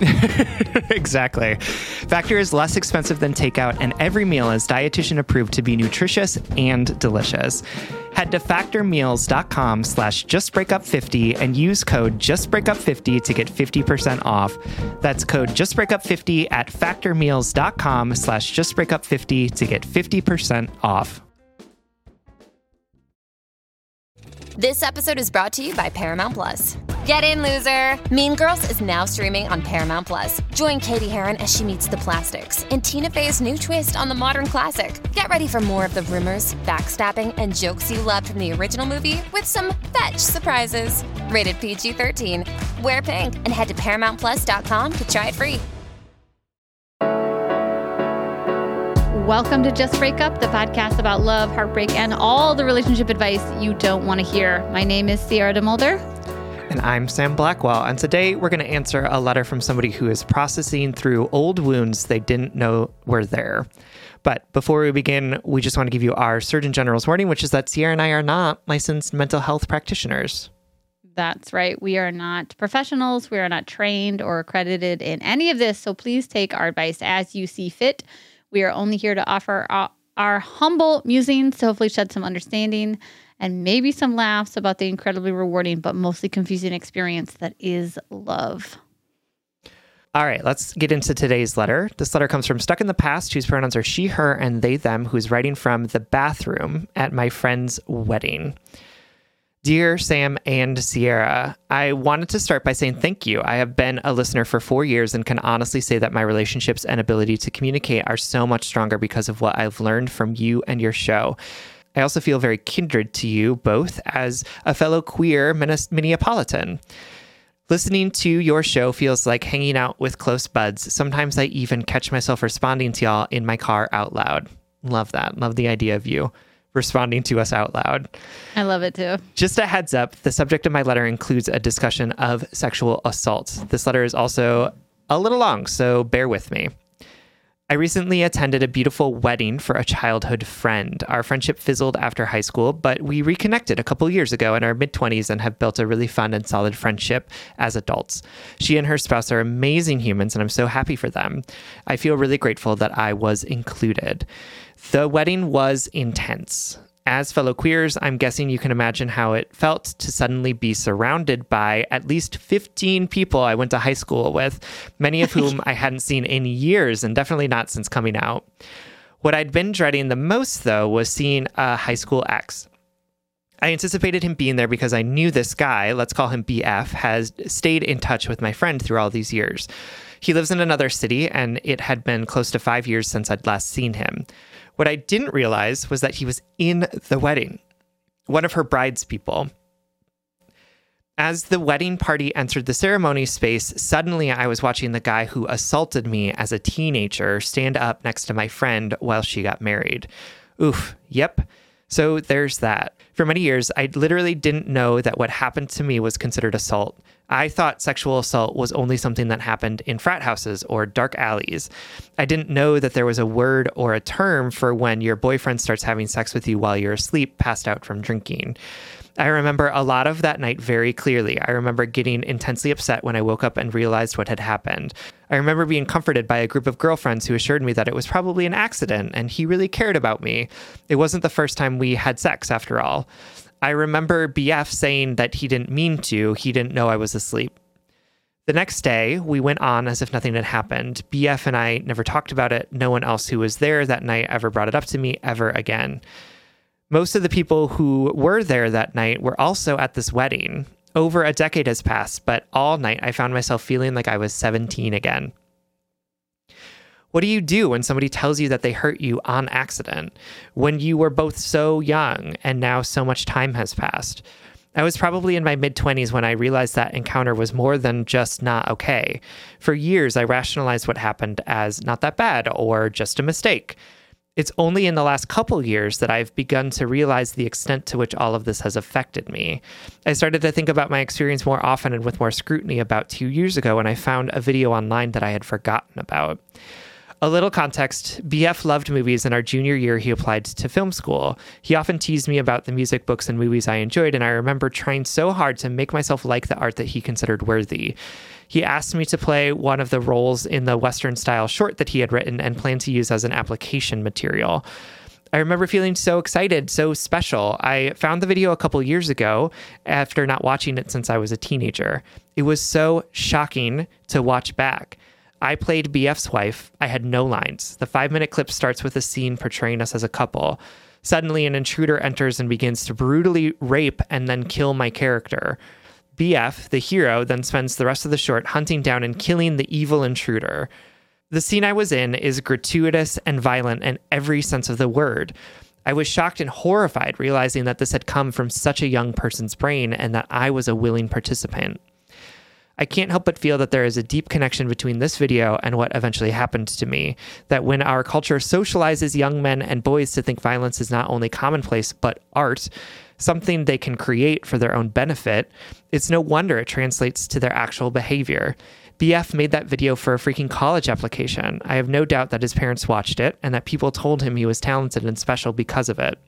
exactly. Factor is less expensive than takeout, and every meal is dietitian approved to be nutritious and delicious. Head to factormeals.com slash justbreakup50 and use code justbreakup50 to get 50% off. That's code justbreakup50 at factormeals.com slash justbreakup50 to get 50% off. This episode is brought to you by Paramount Plus. Get in, loser! Mean Girls is now streaming on Paramount Plus. Join Cady Heron as she meets the plastics in Tina Fey's new twist on the modern classic. Get ready for more of the rumors, backstabbing, and jokes you loved from the original movie with some fetch surprises. Rated PG 13. Wear pink and head to ParamountPlus.com to try it free. Welcome to Just Break Up, the podcast about love, heartbreak, and all the relationship advice you don't want to hear. My name is Sierra DeMulder. And I'm Sam Blackwell. And today we're going to answer a letter from somebody who is processing through old wounds they didn't know were there. But before we begin, we just want to give you our Surgeon General's warning, which is that Sierra and I are not licensed mental health practitioners. That's right. We are not professionals. We are not trained or accredited in any of this. So please take our advice as you see fit. We are only here to offer our, our humble musings to hopefully shed some understanding and maybe some laughs about the incredibly rewarding but mostly confusing experience that is love. All right, let's get into today's letter. This letter comes from Stuck in the Past, whose pronouns are she, her, and they, them, who's writing from the bathroom at my friend's wedding. Dear Sam and Sierra, I wanted to start by saying thank you. I have been a listener for four years and can honestly say that my relationships and ability to communicate are so much stronger because of what I've learned from you and your show. I also feel very kindred to you both as a fellow queer Minneapolitan. Listening to your show feels like hanging out with close buds. Sometimes I even catch myself responding to y'all in my car out loud. Love that. Love the idea of you responding to us out loud. I love it too. Just a heads up the subject of my letter includes a discussion of sexual assault. This letter is also a little long, so bear with me. I recently attended a beautiful wedding for a childhood friend. Our friendship fizzled after high school, but we reconnected a couple years ago in our mid 20s and have built a really fun and solid friendship as adults. She and her spouse are amazing humans, and I'm so happy for them. I feel really grateful that I was included. The wedding was intense. As fellow queers, I'm guessing you can imagine how it felt to suddenly be surrounded by at least 15 people I went to high school with, many of whom I hadn't seen in years and definitely not since coming out. What I'd been dreading the most, though, was seeing a high school ex. I anticipated him being there because I knew this guy, let's call him BF, has stayed in touch with my friend through all these years. He lives in another city, and it had been close to five years since I'd last seen him. What I didn't realize was that he was in the wedding, one of her bride's people. As the wedding party entered the ceremony space, suddenly I was watching the guy who assaulted me as a teenager stand up next to my friend while she got married. Oof, yep. So there's that. For many years, I literally didn't know that what happened to me was considered assault. I thought sexual assault was only something that happened in frat houses or dark alleys. I didn't know that there was a word or a term for when your boyfriend starts having sex with you while you're asleep, passed out from drinking. I remember a lot of that night very clearly. I remember getting intensely upset when I woke up and realized what had happened. I remember being comforted by a group of girlfriends who assured me that it was probably an accident and he really cared about me. It wasn't the first time we had sex, after all. I remember BF saying that he didn't mean to, he didn't know I was asleep. The next day, we went on as if nothing had happened. BF and I never talked about it. No one else who was there that night ever brought it up to me ever again. Most of the people who were there that night were also at this wedding. Over a decade has passed, but all night I found myself feeling like I was 17 again. What do you do when somebody tells you that they hurt you on accident? When you were both so young and now so much time has passed? I was probably in my mid 20s when I realized that encounter was more than just not okay. For years, I rationalized what happened as not that bad or just a mistake. It's only in the last couple years that I've begun to realize the extent to which all of this has affected me. I started to think about my experience more often and with more scrutiny about two years ago when I found a video online that I had forgotten about. A little context BF loved movies, and our junior year, he applied to film school. He often teased me about the music, books, and movies I enjoyed, and I remember trying so hard to make myself like the art that he considered worthy. He asked me to play one of the roles in the Western style short that he had written and planned to use as an application material. I remember feeling so excited, so special. I found the video a couple years ago after not watching it since I was a teenager. It was so shocking to watch back. I played BF's wife. I had no lines. The five minute clip starts with a scene portraying us as a couple. Suddenly, an intruder enters and begins to brutally rape and then kill my character. BF, the hero, then spends the rest of the short hunting down and killing the evil intruder. The scene I was in is gratuitous and violent in every sense of the word. I was shocked and horrified realizing that this had come from such a young person's brain and that I was a willing participant. I can't help but feel that there is a deep connection between this video and what eventually happened to me. That when our culture socializes young men and boys to think violence is not only commonplace, but art, something they can create for their own benefit, it's no wonder it translates to their actual behavior. BF made that video for a freaking college application. I have no doubt that his parents watched it and that people told him he was talented and special because of it.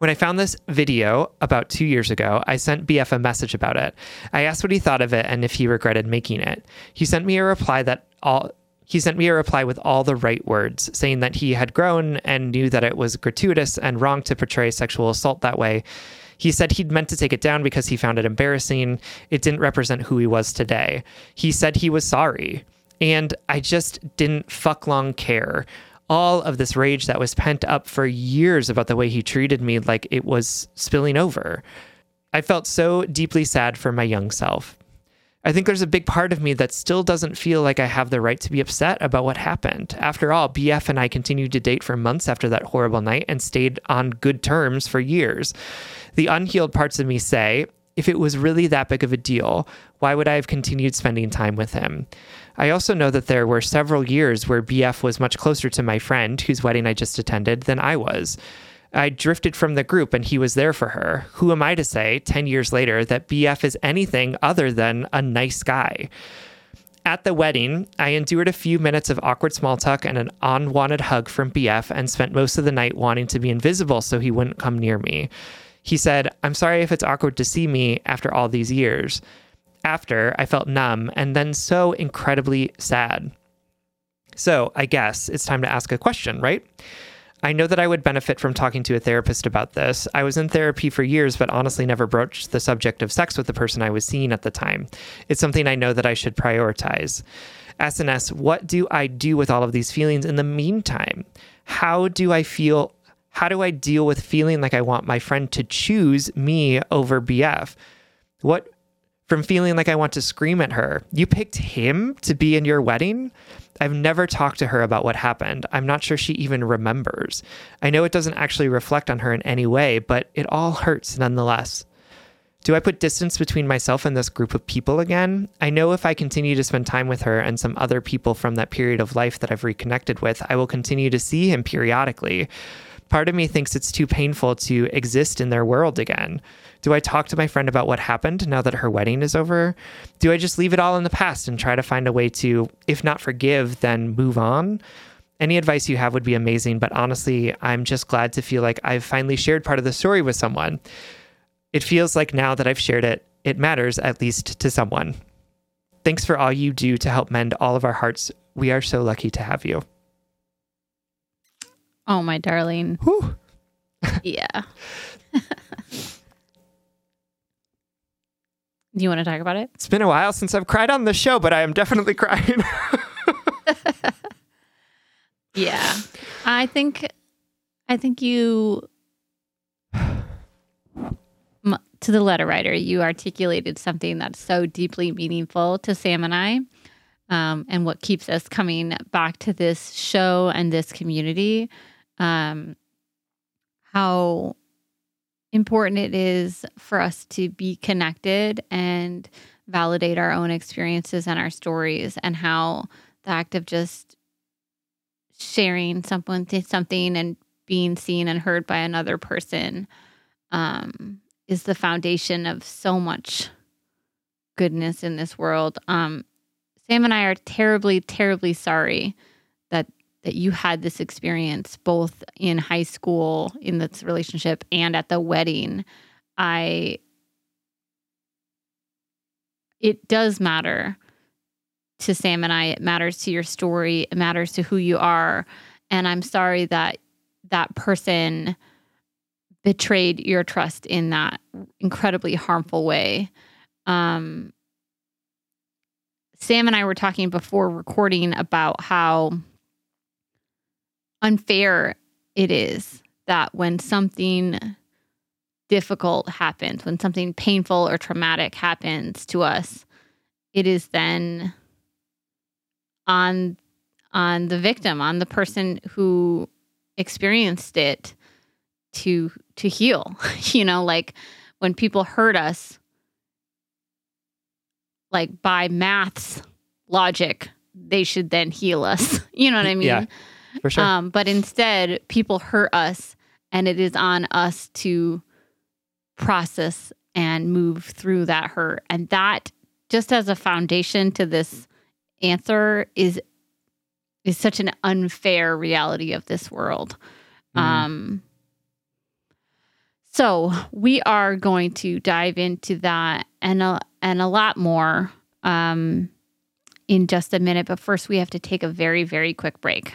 When I found this video about two years ago, I sent BF a message about it. I asked what he thought of it and if he regretted making it. He sent me a reply that all he sent me a reply with all the right words, saying that he had grown and knew that it was gratuitous and wrong to portray sexual assault that way. He said he'd meant to take it down because he found it embarrassing. It didn't represent who he was today. He said he was sorry. And I just didn't fuck long care. All of this rage that was pent up for years about the way he treated me like it was spilling over. I felt so deeply sad for my young self. I think there's a big part of me that still doesn't feel like I have the right to be upset about what happened. After all, BF and I continued to date for months after that horrible night and stayed on good terms for years. The unhealed parts of me say, if it was really that big of a deal, why would I have continued spending time with him? I also know that there were several years where BF was much closer to my friend, whose wedding I just attended, than I was. I drifted from the group and he was there for her. Who am I to say, 10 years later, that BF is anything other than a nice guy? At the wedding, I endured a few minutes of awkward small talk and an unwanted hug from BF and spent most of the night wanting to be invisible so he wouldn't come near me. He said, I'm sorry if it's awkward to see me after all these years. After, I felt numb and then so incredibly sad. So, I guess it's time to ask a question, right? I know that I would benefit from talking to a therapist about this. I was in therapy for years, but honestly never broached the subject of sex with the person I was seeing at the time. It's something I know that I should prioritize. SNS, what do I do with all of these feelings in the meantime? How do I feel? How do I deal with feeling like I want my friend to choose me over BF? What from feeling like I want to scream at her. You picked him to be in your wedding? I've never talked to her about what happened. I'm not sure she even remembers. I know it doesn't actually reflect on her in any way, but it all hurts nonetheless. Do I put distance between myself and this group of people again? I know if I continue to spend time with her and some other people from that period of life that I've reconnected with, I will continue to see him periodically. Part of me thinks it's too painful to exist in their world again. Do I talk to my friend about what happened now that her wedding is over? Do I just leave it all in the past and try to find a way to, if not forgive, then move on? Any advice you have would be amazing, but honestly, I'm just glad to feel like I've finally shared part of the story with someone. It feels like now that I've shared it, it matters at least to someone. Thanks for all you do to help mend all of our hearts. We are so lucky to have you. Oh, my darling. Whew. Yeah. Do you want to talk about it? It's been a while since I've cried on the show, but I am definitely crying. Yeah. I think I think you to the letter writer, you articulated something that's so deeply meaningful to Sam and I. Um, and what keeps us coming back to this show and this community. Um, how important it is for us to be connected and validate our own experiences and our stories, and how the act of just sharing someone something and being seen and heard by another person um, is the foundation of so much goodness in this world. Um, Sam and I are terribly, terribly sorry that you had this experience both in high school in this relationship and at the wedding. I it does matter to Sam and I. It matters to your story. It matters to who you are. And I'm sorry that that person betrayed your trust in that incredibly harmful way. Um, Sam and I were talking before recording about how unfair it is that when something difficult happens, when something painful or traumatic happens to us, it is then on on the victim, on the person who experienced it to to heal. you know, like when people hurt us like by maths logic, they should then heal us. you know what I mean? Yeah, for sure. Um, but instead, people hurt us, and it is on us to process and move through that hurt. And that, just as a foundation to this answer, is is such an unfair reality of this world. Mhm. Um, so we are going to dive into that and a, and a lot more um, in just a minute. But first, we have to take a very, very quick break.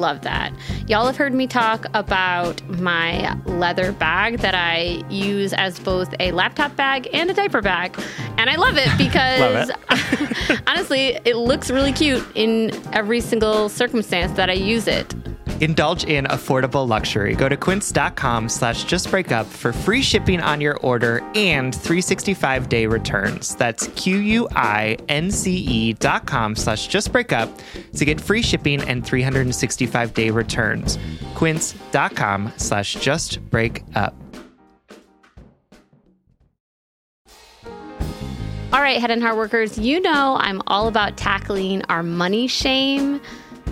love that. Y'all have heard me talk about my leather bag that I use as both a laptop bag and a diaper bag. And I love it because honestly, it looks really cute in every single circumstance that I use it. Indulge in affordable luxury. Go to quince.com slash justbreakup for free shipping on your order and 365 day returns. That's Q-U-I-N-C-E dot com slash justbreakup to get free shipping and 365 day returns. Quince.com slash just break up. All right, head and heart workers, you know I'm all about tackling our money shame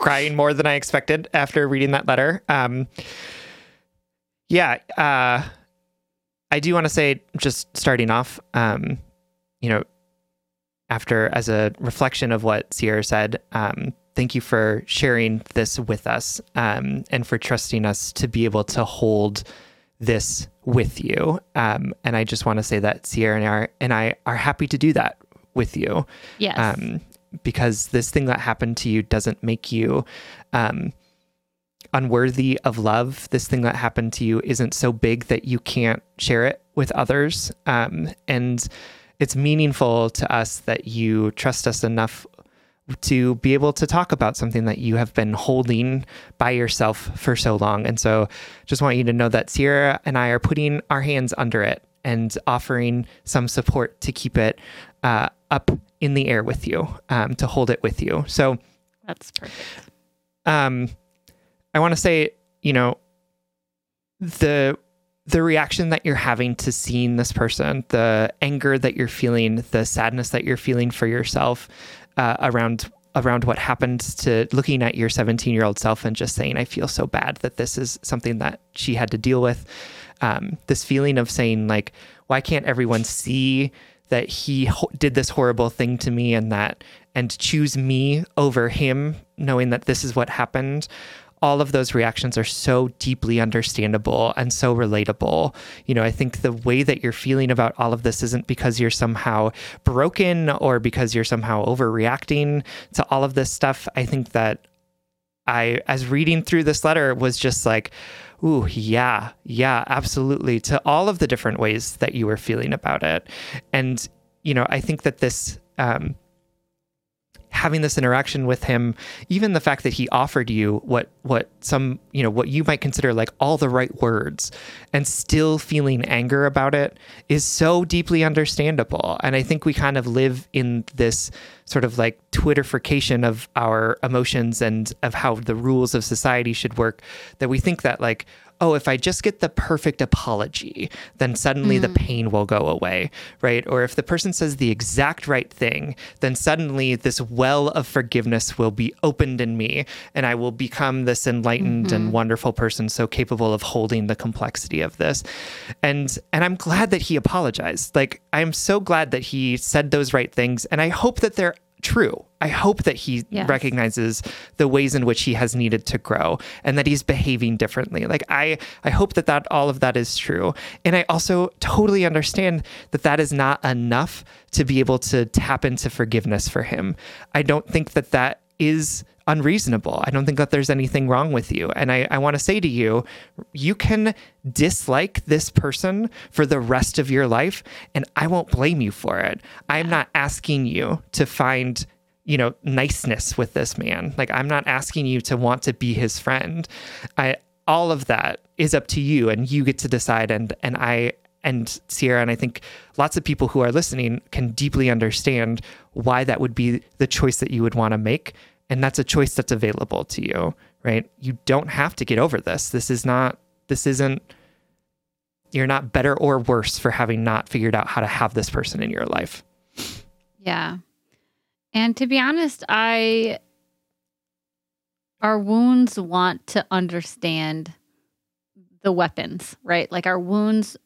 crying more than I expected after reading that letter. Um, yeah, uh, I do want to say, just starting off, um, you know, after as a reflection of what Sierra said, um, thank you for sharing this with us um, and for trusting us to be able to hold this with you. Um, and I just want to say that Sierra and I, and I are happy to do that with you. Yes. Um, because this thing that happened to you doesn't make you um, unworthy of love. This thing that happened to you isn't so big that you can't share it with others. Um, and it's meaningful to us that you trust us enough to be able to talk about something that you have been holding by yourself for so long. And so just want you to know that Sierra and I are putting our hands under it and offering some support to keep it uh, up in the air with you, um, to hold it with you. So That's perfect. um, I want to say, you know, the the reaction that you're having to seeing this person, the anger that you're feeling, the sadness that you're feeling for yourself uh, around around what happened to looking at your 17 year old self and just saying, I feel so bad that this is something that she had to deal with. Um, this feeling of saying, like, why can't everyone see that he ho- did this horrible thing to me and that and choose me over him, knowing that this is what happened? all of those reactions are so deeply understandable and so relatable. You know, I think the way that you're feeling about all of this isn't because you're somehow broken or because you're somehow overreacting to all of this stuff. I think that I, as reading through this letter, was just like, ooh, yeah, yeah, absolutely, to all of the different ways that you were feeling about it. And, you know, I think that this, um, having this interaction with him even the fact that he offered you what what some you know what you might consider like all the right words and still feeling anger about it is so deeply understandable. And i think we kind of live in this sort of like twitterification of our emotions and of how the rules of society should work that we think that like oh, if I just get the perfect apology, then suddenly the mm. pain will go away, right? Or if the person says the exact right thing, then suddenly this well of forgiveness will be opened in me and I will become this enlightened and mm-hmm. wonderful person so capable of holding the complexity of this. And and I'm glad that he apologized. Like I'm so glad that he said those right things and I hope that they're true. I hope that he Yes. recognizes the ways in which he has needed to grow and that he's behaving differently. Like I I hope that that all of that is true. And I also totally understand that that is not enough to be able to tap into forgiveness for him. I don't think that that is unreasonable. I don't think that there's anything wrong with you. And I, I want to say to you, you can dislike this person for the rest of your life, and I won't blame you for it. I'm not asking you to find you know niceness with this man like i'm not asking you to want to be his friend i all of that is up to you and you get to decide and and i and Sierra, and I think lots of people who are listening can deeply understand why that would be the choice that you would want to make. And that's a choice that's available to you, right? You don't have to get over this. This is not, this isn't, you're not better or worse for having not figured out how to have this person in your life. Yeah. And to be honest, I, our wounds want to understand the weapons, right? Like our wounds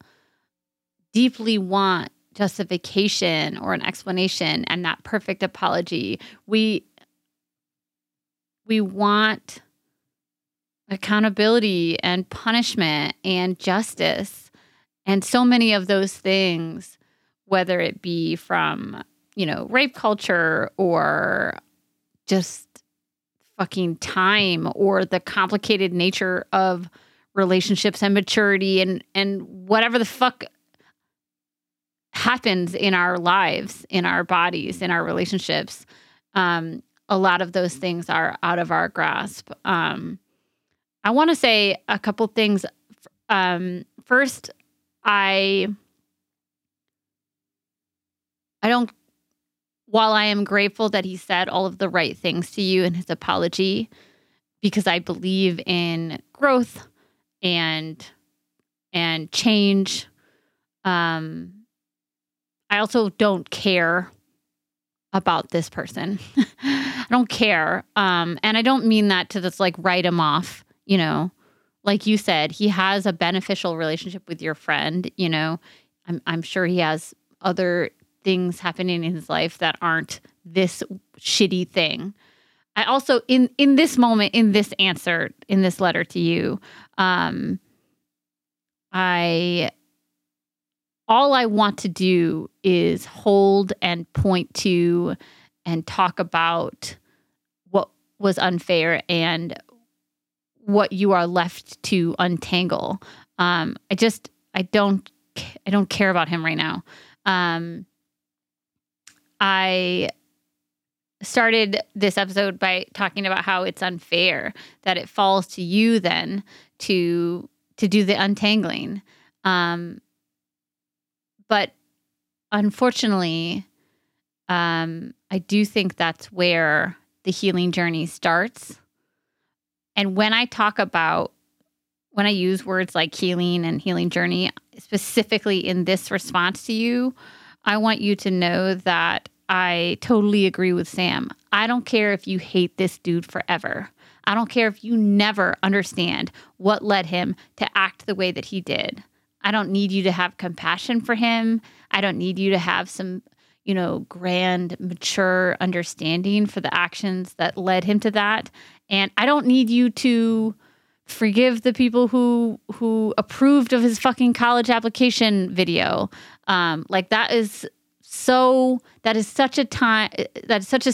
deeply want justification or an explanation and that perfect apology. We we want accountability and punishment and justice and so many of those things whether it be from, you know, rape culture or just fucking time or the complicated nature of relationships and maturity and and whatever the fuck happens in our lives, in our bodies, in our relationships, um, a lot of those things are out of our grasp. Um, I want to say a couple things. Um, first, I I don't. While I am grateful that he said all of the right things to you in his apology, because I believe in growth and and change. Um, I also don't care about this person. I don't care. Um, and I don't mean that to just like write him off, you know. Like you said, he has a beneficial relationship with your friend, you know. I'm I'm sure he has other things happening in his life that aren't this shitty thing. I also in in this moment in this answer in this letter to you um I all I want to do is hold and point to and talk about what was unfair and what you are left to untangle. Um, I just I don't I don't care about him right now. Um, I started this episode by talking about how it's unfair that it falls to you then to to do the untangling. Um, but unfortunately, um, I do think that's where the healing journey starts. And when I talk about, when I use words like healing and healing journey, specifically in this response to you, I want you to know that I totally agree with Sam. I don't care if you hate this dude forever. I don't care if you never understand what led him to act the way that he did. I don't need you to have compassion for him. I don't need you to have some, you know, grand, mature understanding for the actions that led him to that. And I don't need you to forgive the people who who approved of his fucking college application video. Um, like that is so that is such a time that is such a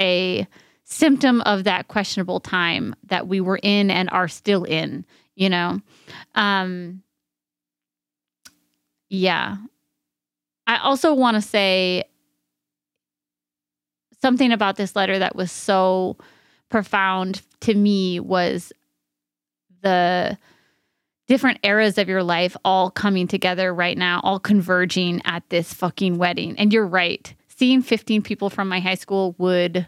a symptom of that questionable time that we were in and are still in you know um yeah. I also want to say something about this letter that was so profound to me was the different eras of your life all coming together right now, all converging at this fucking wedding. And you're right. Seeing 15 people from my high school would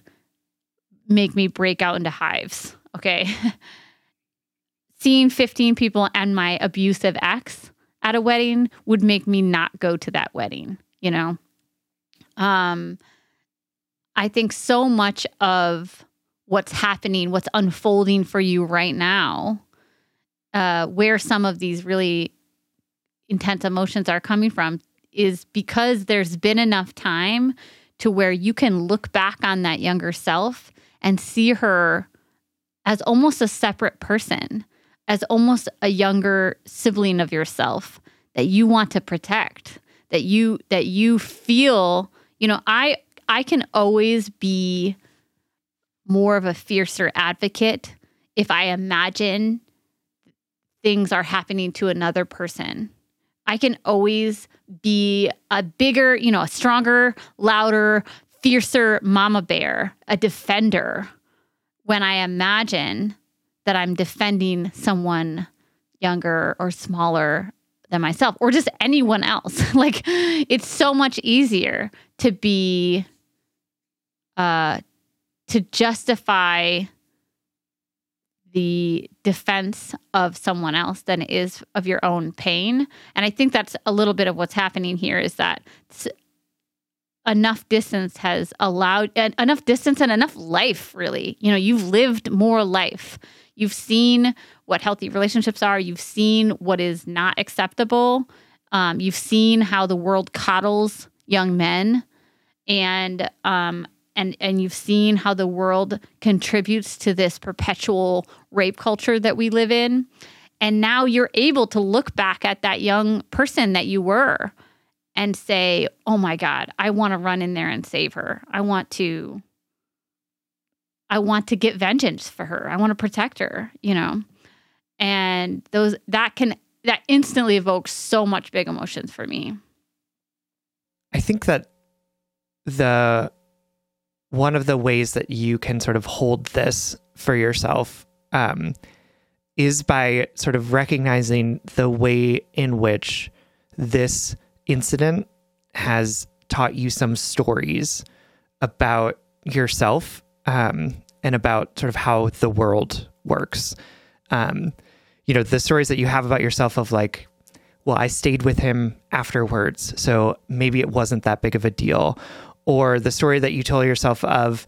make me break out into hives. Okay. Seeing 15 people and my abusive ex at a wedding would make me not go to that wedding, you know? Um, I think so much of what's happening, what's unfolding for you right now, uh, where some of these really intense emotions are coming from is because there's been enough time to where you can look back on that younger self and see her as almost a separate person as almost a younger sibling of yourself that you want to protect that you that you feel you know i i can always be more of a fiercer advocate if I imagine things are happening to another person. I can always be a bigger, you know, a stronger, louder, fiercer mama bear, a defender when I imagine that I'm defending someone younger or smaller than myself or just anyone else. like it's so much easier to be uh to justify the defense of someone else than it is of your own pain. And I think that's a little bit of what's happening here is that enough distance has allowed enough distance and enough life really you know you've lived more life you've seen what healthy relationships are. You've seen what is not acceptable. Um, you've seen how the world coddles young men. And um, and and you've seen how the world contributes to this perpetual rape culture that we live in. And now you're able to look back at that young person that you were and say, "Oh my god, I want to run in there and save her. I want to I want to get vengeance for her. I want to protect her, you know." And those that can that instantly evokes so much big emotions for me. I think that the one of the ways that you can sort of hold this for yourself um, is by sort of recognizing the way in which this incident has taught you some stories about yourself um, and about sort of how the world works. Um, you know, the stories that you have about yourself of like, well, I stayed with him afterwards, so maybe it wasn't that big of a deal. Or the story that you tell yourself of,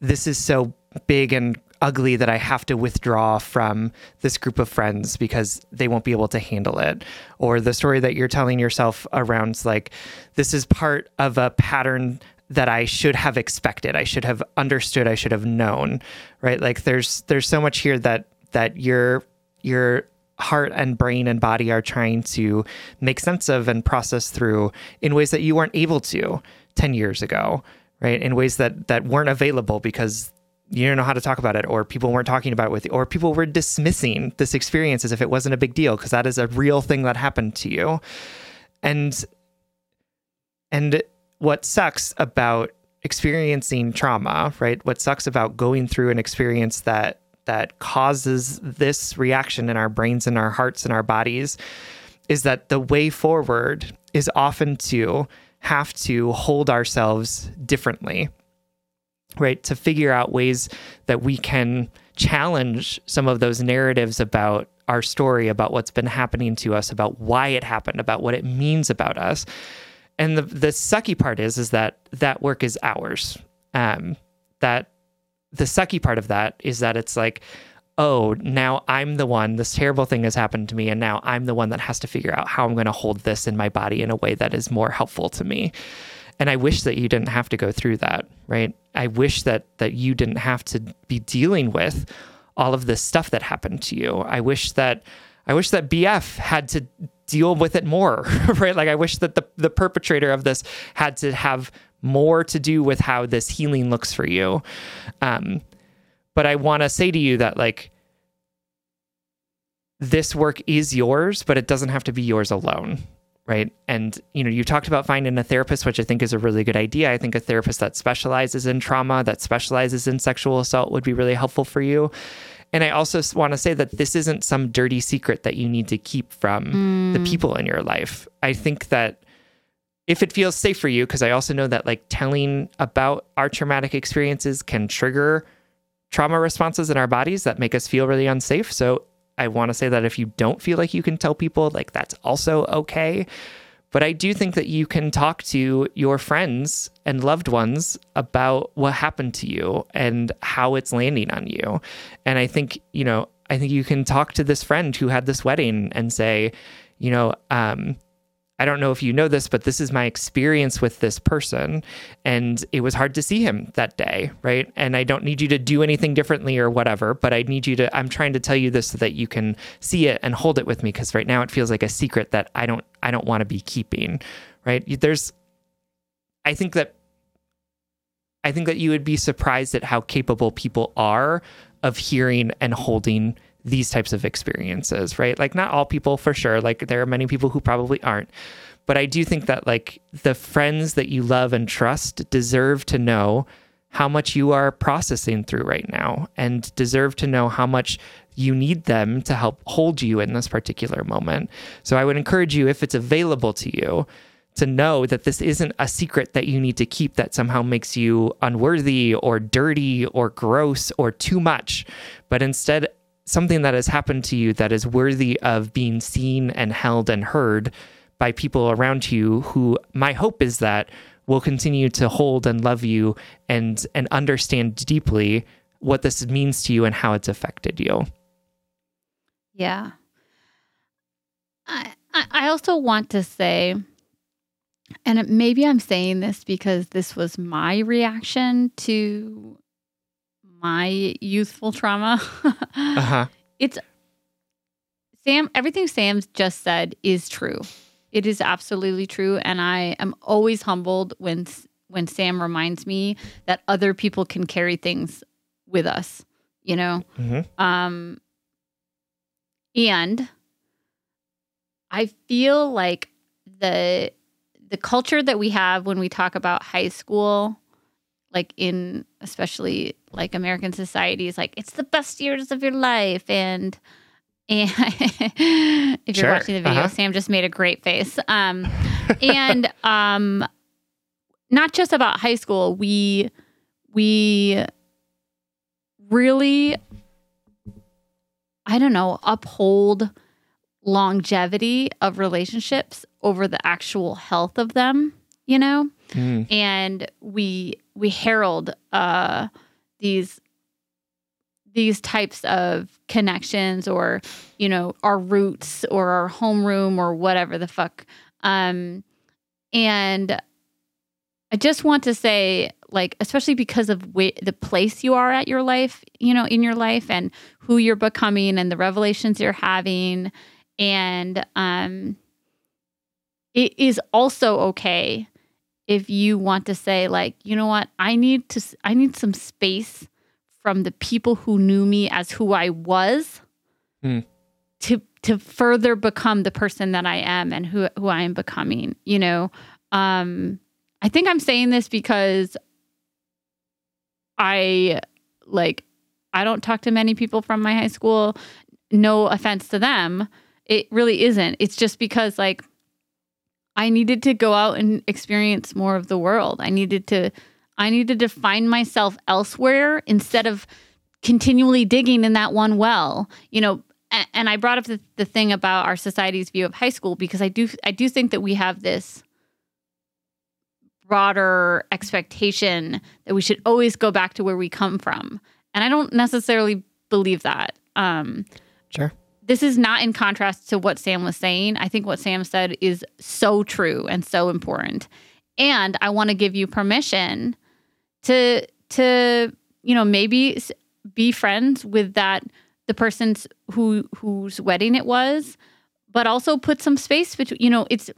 this is so big and ugly that I have to withdraw from this group of friends because they won't be able to handle it. Or the story that you're telling yourself around like, this is part of a pattern that I should have expected. I should have understood. I should have known. Right. Like there's there's so much here that that your your heart and brain and body are trying to make sense of and process through in ways that you weren't able to 10 years ago right in ways that that weren't available because you don't know how to talk about it or people weren't talking about it with you or people were dismissing this experience as if it wasn't a big deal because that is a real thing that happened to you and and what sucks about experiencing trauma right what sucks about going through an experience that that causes this reaction in our brains and our hearts and our bodies is that the way forward is often to have to hold ourselves differently right? To figure out ways that we can challenge some of those narratives about our story, about what's been happening to us, about why it happened, about what it means about us. And the the sucky part is is that that work is ours. Um, that the sucky part of that is that it's like, oh, now I'm the one. This terrible thing has happened to me, and now I'm the one that has to figure out how I'm going to hold this in my body in a way that is more helpful to me. And I wish that you didn't have to go through that, right? I wish that that you didn't have to be dealing with all of this stuff that happened to you. I wish that I wish that BF had to deal with it more, right? Like I wish that the the perpetrator of this had to have more to do with how this healing looks for you. Um, but I want to say to you that like this work is yours, but it doesn't have to be yours alone right? And you know, you talked about finding a therapist, which I think is a really good idea. I think a therapist that specializes in trauma, that specializes in sexual assault would be really helpful for you. And I also want to say that this isn't some dirty secret that you need to keep from mm. the people in your life. I think that if it feels safe for you, because I also know that like telling about our traumatic experiences can trigger trauma responses in our bodies that make us feel really unsafe. So I want to say that if you don't feel like you can tell people, like that's also okay. But I do think that you can talk to your friends and loved ones about what happened to you and how it's landing on you. And I think, you know, I think you can talk to this friend who had this wedding and say, you know, um, I don't know if you know this, but this is my experience with this person. And it was hard to see him that day, right? And I don't need you to do anything differently or whatever, but I need you to, I'm trying to tell you this so that you can see it and hold it with me. Cause right now it feels like a secret that I don't, I don't want to be keeping, right? There's, I think that I think that you would be surprised at how capable people are of hearing and holding these types of experiences, right? Like, not all people for sure. Like, there are many people who probably aren't. But I do think that, like, the friends that you love and trust deserve to know how much you are processing through right now and deserve to know how much you need them to help hold you in this particular moment. So I would encourage you, if it's available to you, to know that this isn't a secret that you need to keep that somehow makes you unworthy or dirty or gross or too much, but instead something that has happened to you that is worthy of being seen and held and heard by people around you who my hope is that will continue to hold and love you and and understand deeply what this means to you and how it's affected you. Yeah. I I also want to say and maybe I'm saying this because this was my reaction to my youthful trauma. uh-huh. It's Sam, everything Sam's just said is true. It is absolutely true and I am always humbled when when Sam reminds me that other people can carry things with us, you know. Mm-hmm. Um and I feel like the the culture that we have when we talk about high school like in especially like American society is like it's the best years of your life and and if you're watching the video, uh-huh. Sam just made a great face. Um, and um, not just about high school, we we really, I don't know, uphold longevity of relationships over the actual health of them. You know, mm. and we we herald uh, these these types of connections or you know our roots or our homeroom or whatever the fuck um and i just want to say like especially because of wh- the place you are at your life you know in your life and who you're becoming and the revelations you're having and um it is also okay if you want to say like you know what? I need to i need some space from the people who knew me as who i was mm. to to further become the person that i am and who who i am becoming you know? Um i think i'm saying this because i like i don't talk to many people from my high school. No offense to them. It really isn't. It's just because like I needed to go out and experience more of the world. I needed to I needed to find myself elsewhere instead of continually digging in that one well. You know, and, and I brought up the, the thing about our society's view of high school because I do I do think that we have this broader expectation that we should always go back to where we come from. And I don't necessarily believe that. Um, sure this is not in contrast to what Sam was saying. I think what Sam said is so true and so important. And I want to give you permission to to you know maybe be friends with that the person's who whose wedding it was, but also put some space between you know it's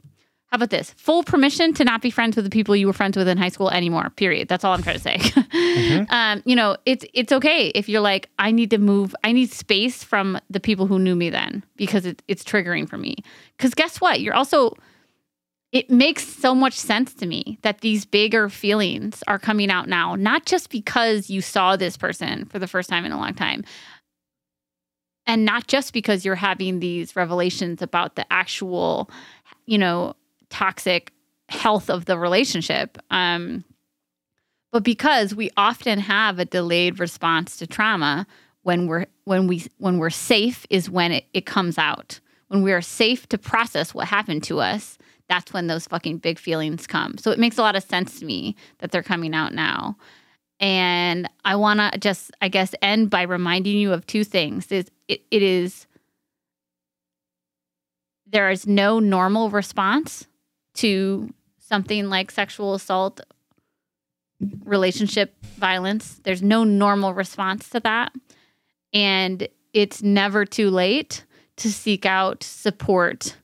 how about this? Full permission to not be friends with the people you were friends with in high school anymore. Period. That's all I'm trying to say. mm-hmm. um, you know, it's it's okay if you're like, I need to move. I need space from the people who knew me then because it, it's triggering for me. Because guess what? You're also. It makes so much sense to me that these bigger feelings are coming out now, not just because you saw this person for the first time in a long time, and not just because you're having these revelations about the actual, you know, toxic health of the relationship. Um, but because we often have a delayed response to trauma when we're when we when we're safe is when it, it comes out. When we are safe to process what happened to us, that's when those fucking big feelings come. So it makes a lot of sense to me that they're coming out now. And I want to just, I guess, end by reminding you of two things. Is it, it is there is no normal response to something like sexual assault, relationship violence. There's no normal response to that. And it's never too late to seek out support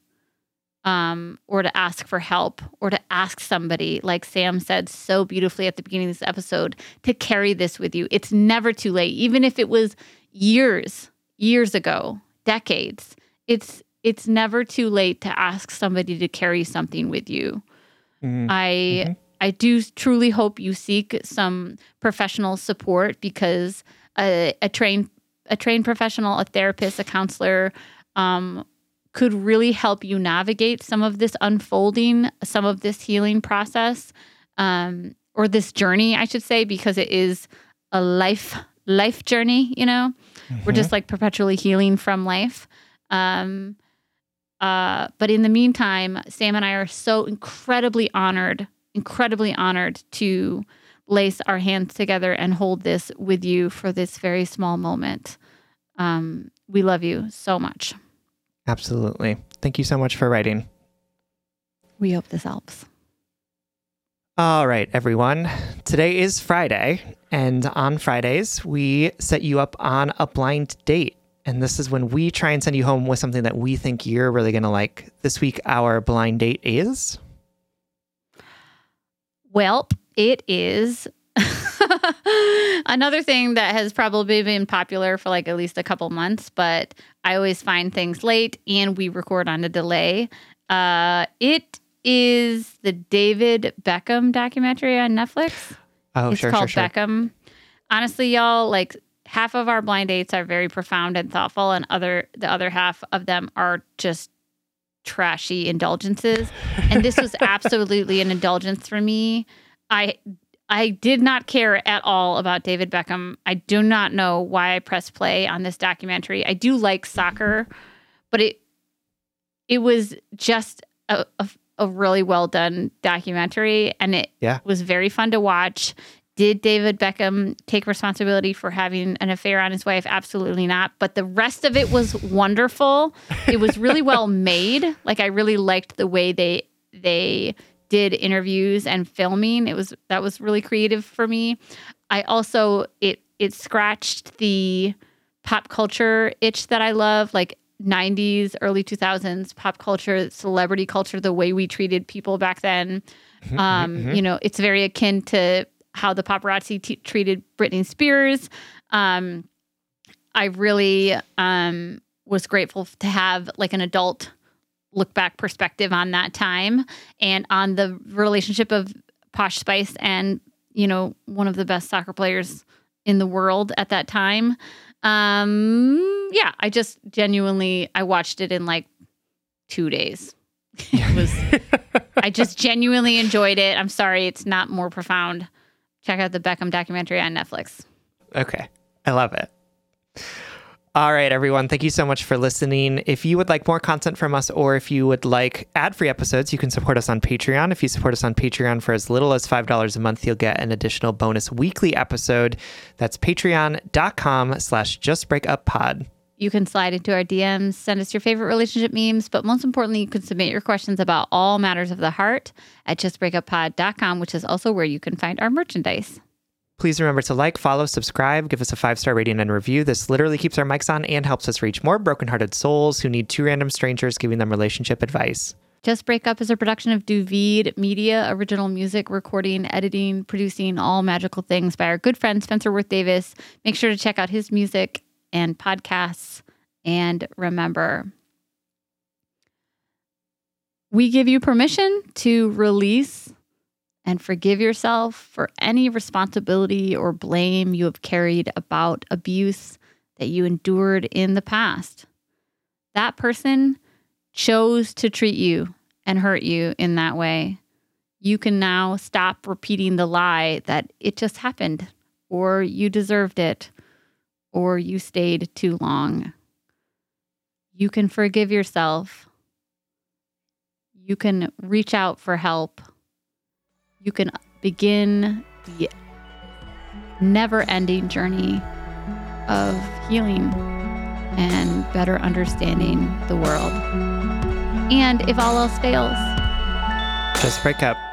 um, or to ask for help or to ask somebody, like Sam said so beautifully at the beginning of this episode, to carry this with you. It's never too late, even if it was years, years ago, decades. It's it's never too late to ask somebody to carry something with you. Mm-hmm. I mm-hmm. I do truly hope you seek some professional support because a, a trained a trained professional, a therapist, a counselor, um, could really help you navigate some of this unfolding, some of this healing process, um, or this journey, I should say, because it is a life life journey. You know, mm-hmm. we're just like perpetually healing from life. Um, uh, but in the meantime, Sam and I are so incredibly honored, incredibly honored to lace our hands together and hold this with you for this very small moment. Um, we love you so much. Absolutely. Thank you so much for writing. We hope this helps. All right, everyone. Today is Friday, and on Fridays, we set you up on a blind date. And this is when we try and send you home with something that we think you're really going to like. This week, our blind date is. Well, it is Another thing that has probably been popular for like at least a couple months, but I always find things late and we record on a delay. Uh, it is the David Beckham documentary on Netflix. Oh, it's sure, called sure, sure. Beckham. Honestly, y'all, like half of our blind dates are very profound and thoughtful, and other the other half of them are just trashy indulgences. And this was absolutely an indulgence for me. I I did not care at all about David Beckham. I do not know why I pressed play on this documentary. I do like soccer, but it it was just a, a, a really well done documentary, and it yeah. was very fun to watch. Did David Beckham take responsibility for having an affair on his wife? Absolutely not. But the rest of it was wonderful. It was really well made. Like I really liked the way they they did interviews and filming. It was that was really creative for me. I also it it scratched the pop culture itch that I love, like 90s, early 2000s pop culture, celebrity culture, the way we treated people back then. Mm-hmm, um, mm-hmm. You know, it's very akin to how the paparazzi t- treated Britney Spears. Um, I really um, was grateful to have like an adult look back perspective on that time and on the relationship of Posh Spice and, you know, one of the best soccer players in the world at that time. Um, yeah, I just genuinely I watched it in like 2 days. It was I just genuinely enjoyed it. I'm sorry it's not more profound. Check out the Beckham documentary on Netflix. Okay. I love it. All right, everyone. Thank you so much for listening. If you would like more content from us or if you would like ad free episodes, you can support us on Patreon. If you support us on Patreon for as little as $5 a month, you'll get an additional bonus weekly episode. That's patreon.com slash justbreakuppod. You can slide into our DMs, send us your favorite relationship memes, but most importantly, you can submit your questions about all matters of the heart at justbreakuppod.com, which is also where you can find our merchandise. Please remember to like, follow, subscribe, give us a five star rating and review. This literally keeps our mics on and helps us reach more brokenhearted souls who need two random strangers giving them relationship advice. Just Break Up is a production of Duvid Media, original music, recording, editing, producing, all magical things by our good friend Spencer Worth Davis. Make sure to check out his music and podcasts. And remember, we give you permission to release and forgive yourself for any responsibility or blame you have carried about abuse that you endured in the past. That person chose to treat you and hurt you in that way. You can now stop repeating the lie that it just happened, or you deserved it, or you stayed too long. You can forgive yourself. You can reach out for help you can begin the never ending journey of healing and better understanding the world. And if all else fails, just break up.